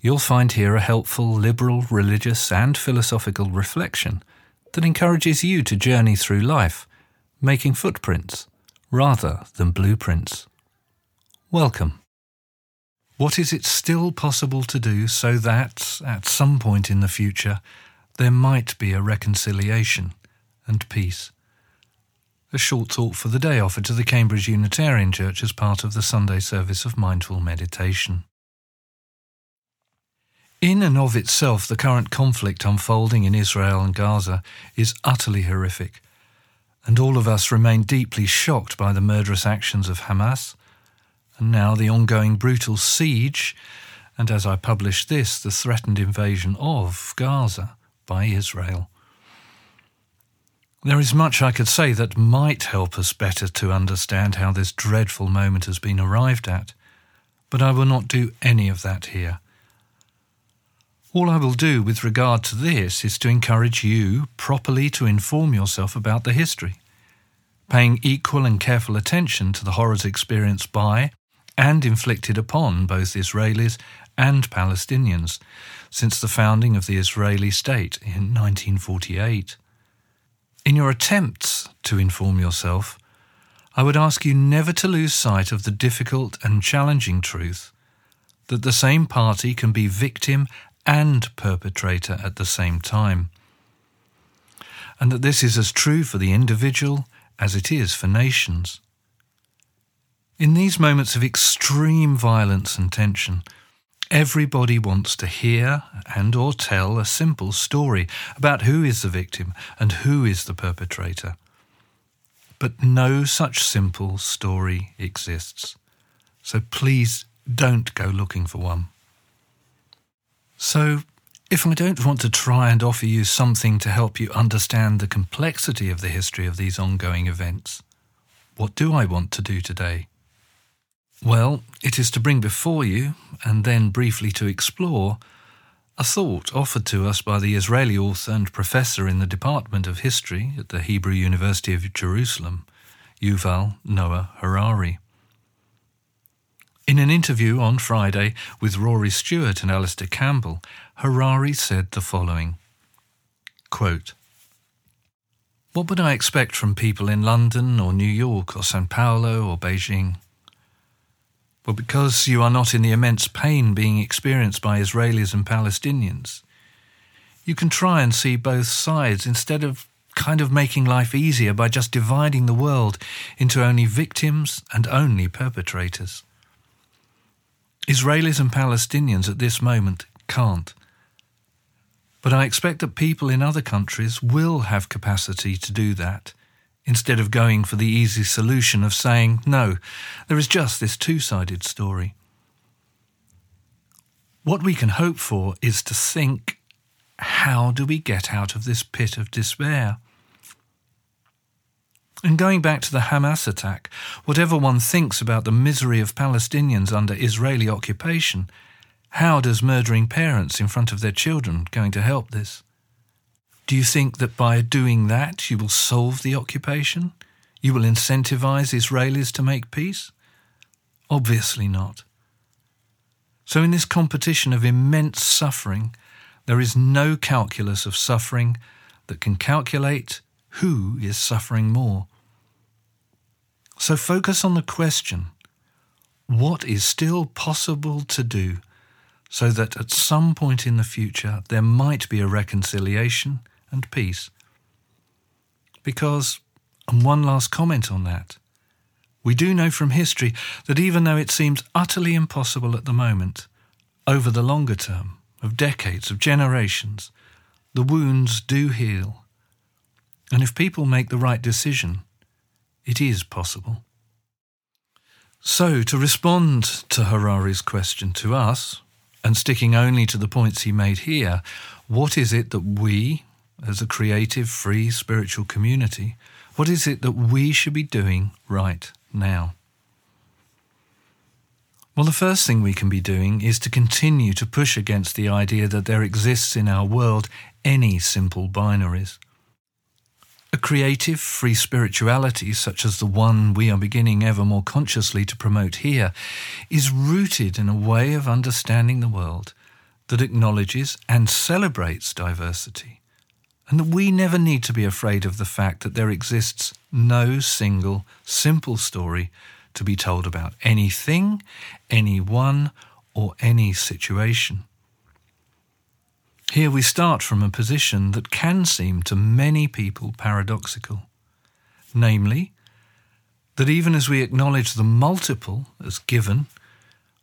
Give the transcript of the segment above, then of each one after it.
you'll find here a helpful liberal, religious, and philosophical reflection that encourages you to journey through life, making footprints rather than blueprints. Welcome. What is it still possible to do so that, at some point in the future, there might be a reconciliation and peace? a short thought for the day offered to the Cambridge Unitarian Church as part of the Sunday service of mindful meditation. In and of itself, the current conflict unfolding in Israel and Gaza is utterly horrific, and all of us remain deeply shocked by the murderous actions of Hamas, and now the ongoing brutal siege, and as I publish this, the threatened invasion of Gaza by Israel. There is much I could say that might help us better to understand how this dreadful moment has been arrived at, but I will not do any of that here. All I will do with regard to this is to encourage you properly to inform yourself about the history, paying equal and careful attention to the horrors experienced by and inflicted upon both Israelis and Palestinians since the founding of the Israeli state in 1948. In your attempts to inform yourself, I would ask you never to lose sight of the difficult and challenging truth that the same party can be victim and perpetrator at the same time, and that this is as true for the individual as it is for nations. In these moments of extreme violence and tension, Everybody wants to hear and or tell a simple story about who is the victim and who is the perpetrator. But no such simple story exists. So please don't go looking for one. So, if I don't want to try and offer you something to help you understand the complexity of the history of these ongoing events, what do I want to do today? Well, it is to bring before you, and then briefly to explore, a thought offered to us by the Israeli author and professor in the Department of History at the Hebrew University of Jerusalem, Yuval Noah Harari. In an interview on Friday with Rory Stewart and Alastair Campbell, Harari said the following quote, What would I expect from people in London or New York or Sao Paulo or Beijing? Well, because you are not in the immense pain being experienced by Israelis and Palestinians. You can try and see both sides instead of kind of making life easier by just dividing the world into only victims and only perpetrators. Israelis and Palestinians at this moment can't. But I expect that people in other countries will have capacity to do that instead of going for the easy solution of saying, no, there is just this two sided story. What we can hope for is to think, how do we get out of this pit of despair? And going back to the Hamas attack, whatever one thinks about the misery of Palestinians under Israeli occupation, how does murdering parents in front of their children going to help this? Do you think that by doing that you will solve the occupation? You will incentivize Israelis to make peace? Obviously not. So, in this competition of immense suffering, there is no calculus of suffering that can calculate who is suffering more. So, focus on the question what is still possible to do so that at some point in the future there might be a reconciliation and peace. Because, and one last comment on that, we do know from history that even though it seems utterly impossible at the moment, over the longer term, of decades, of generations, the wounds do heal. And if people make the right decision, it is possible. So, to respond to Harari's question to us, and sticking only to the points he made here, what is it that we, as a creative, free spiritual community, what is it that we should be doing right now? Well, the first thing we can be doing is to continue to push against the idea that there exists in our world any simple binaries. A creative, free spirituality, such as the one we are beginning ever more consciously to promote here, is rooted in a way of understanding the world that acknowledges and celebrates diversity, and that we never need to be afraid of the fact that there exists no single, simple story to be told about anything, anyone, or any situation. Here we start from a position that can seem to many people paradoxical, namely, that even as we acknowledge the multiple as given,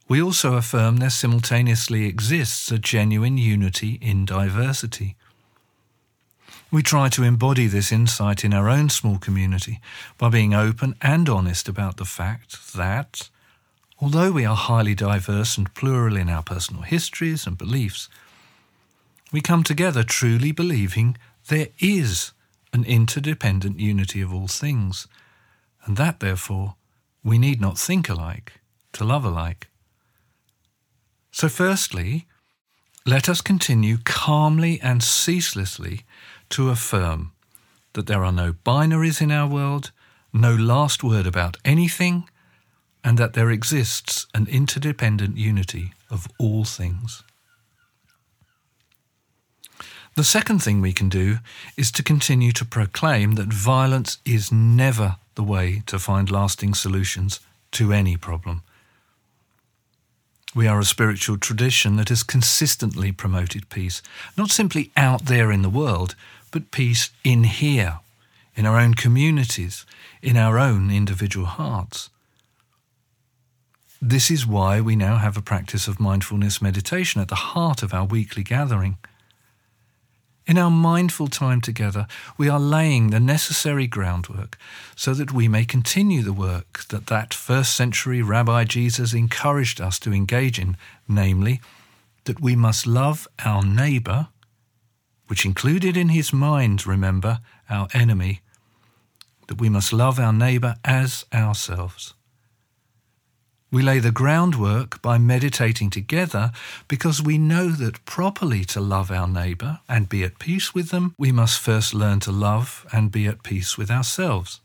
we also affirm there simultaneously exists a genuine unity in diversity. We try to embody this insight in our own small community by being open and honest about the fact that, although we are highly diverse and plural in our personal histories and beliefs, we come together truly believing there is an interdependent unity of all things, and that, therefore, we need not think alike to love alike. So, firstly, let us continue calmly and ceaselessly to affirm that there are no binaries in our world, no last word about anything, and that there exists an interdependent unity of all things. The second thing we can do is to continue to proclaim that violence is never the way to find lasting solutions to any problem. We are a spiritual tradition that has consistently promoted peace, not simply out there in the world, but peace in here, in our own communities, in our own individual hearts. This is why we now have a practice of mindfulness meditation at the heart of our weekly gathering. In our mindful time together, we are laying the necessary groundwork so that we may continue the work that that first century Rabbi Jesus encouraged us to engage in, namely, that we must love our neighbour, which included in his mind, remember, our enemy, that we must love our neighbour as ourselves. We lay the groundwork by meditating together because we know that properly to love our neighbour and be at peace with them, we must first learn to love and be at peace with ourselves.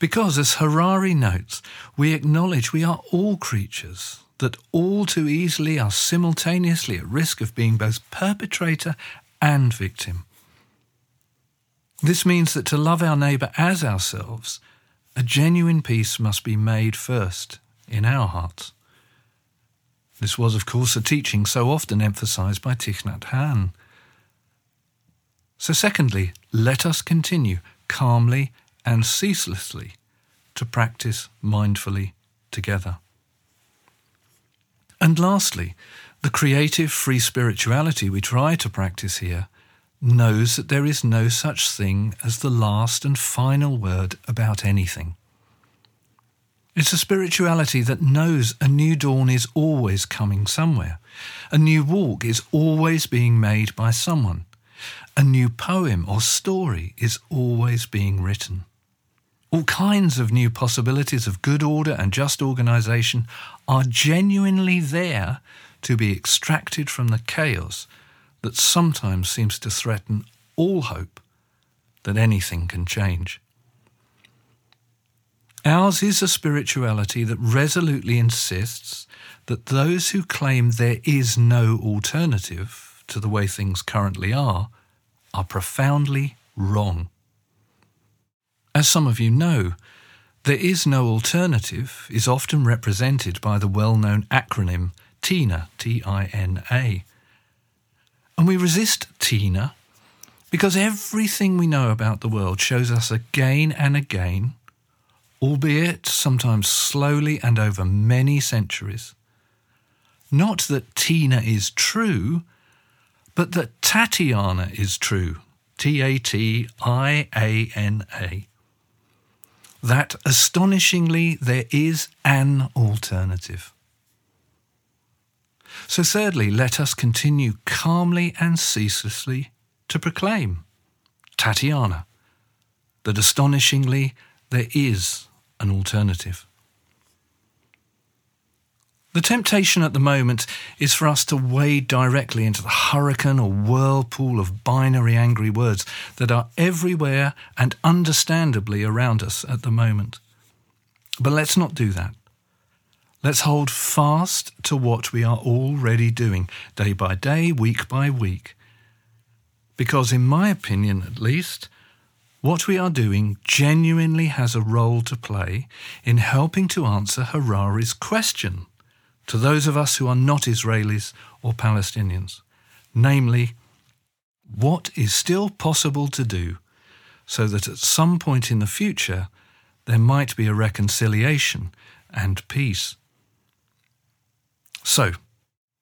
Because, as Harari notes, we acknowledge we are all creatures that all too easily are simultaneously at risk of being both perpetrator and victim. This means that to love our neighbour as ourselves a genuine peace must be made first in our hearts. This was, of course, a teaching so often emphasized by Thich Nhat Hanh. So, secondly, let us continue calmly and ceaselessly to practice mindfully together. And lastly, the creative free spirituality we try to practice here knows that there is no such thing as the last and final word about anything. It's a spirituality that knows a new dawn is always coming somewhere. A new walk is always being made by someone. A new poem or story is always being written. All kinds of new possibilities of good order and just organisation are genuinely there to be extracted from the chaos that sometimes seems to threaten all hope that anything can change. Ours is a spirituality that resolutely insists that those who claim there is no alternative to the way things currently are are profoundly wrong. As some of you know, there is no alternative is often represented by the well known acronym TINA, T I N A. And we resist Tina because everything we know about the world shows us again and again, albeit sometimes slowly and over many centuries, not that Tina is true, but that Tatiana is true. T A T I A N A. That astonishingly there is an alternative. So, thirdly, let us continue calmly and ceaselessly to proclaim Tatiana, that astonishingly there is an alternative. The temptation at the moment is for us to wade directly into the hurricane or whirlpool of binary angry words that are everywhere and understandably around us at the moment. But let's not do that. Let's hold fast to what we are already doing, day by day, week by week. Because, in my opinion at least, what we are doing genuinely has a role to play in helping to answer Harari's question to those of us who are not Israelis or Palestinians, namely, what is still possible to do so that at some point in the future there might be a reconciliation and peace. So,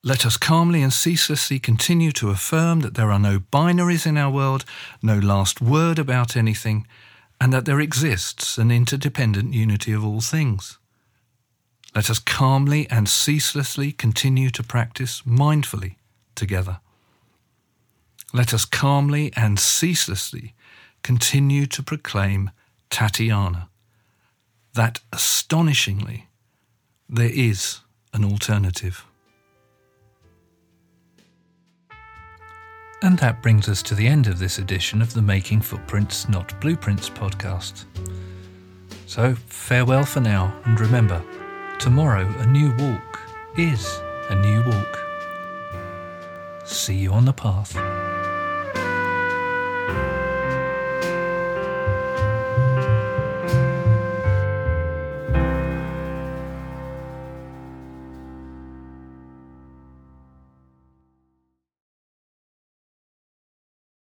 let us calmly and ceaselessly continue to affirm that there are no binaries in our world, no last word about anything, and that there exists an interdependent unity of all things. Let us calmly and ceaselessly continue to practice mindfully together. Let us calmly and ceaselessly continue to proclaim Tatiana, that astonishingly there is an alternative. And that brings us to the end of this edition of the Making Footprints, Not Blueprints podcast. So, farewell for now, and remember, tomorrow a new walk is a new walk. See you on the path.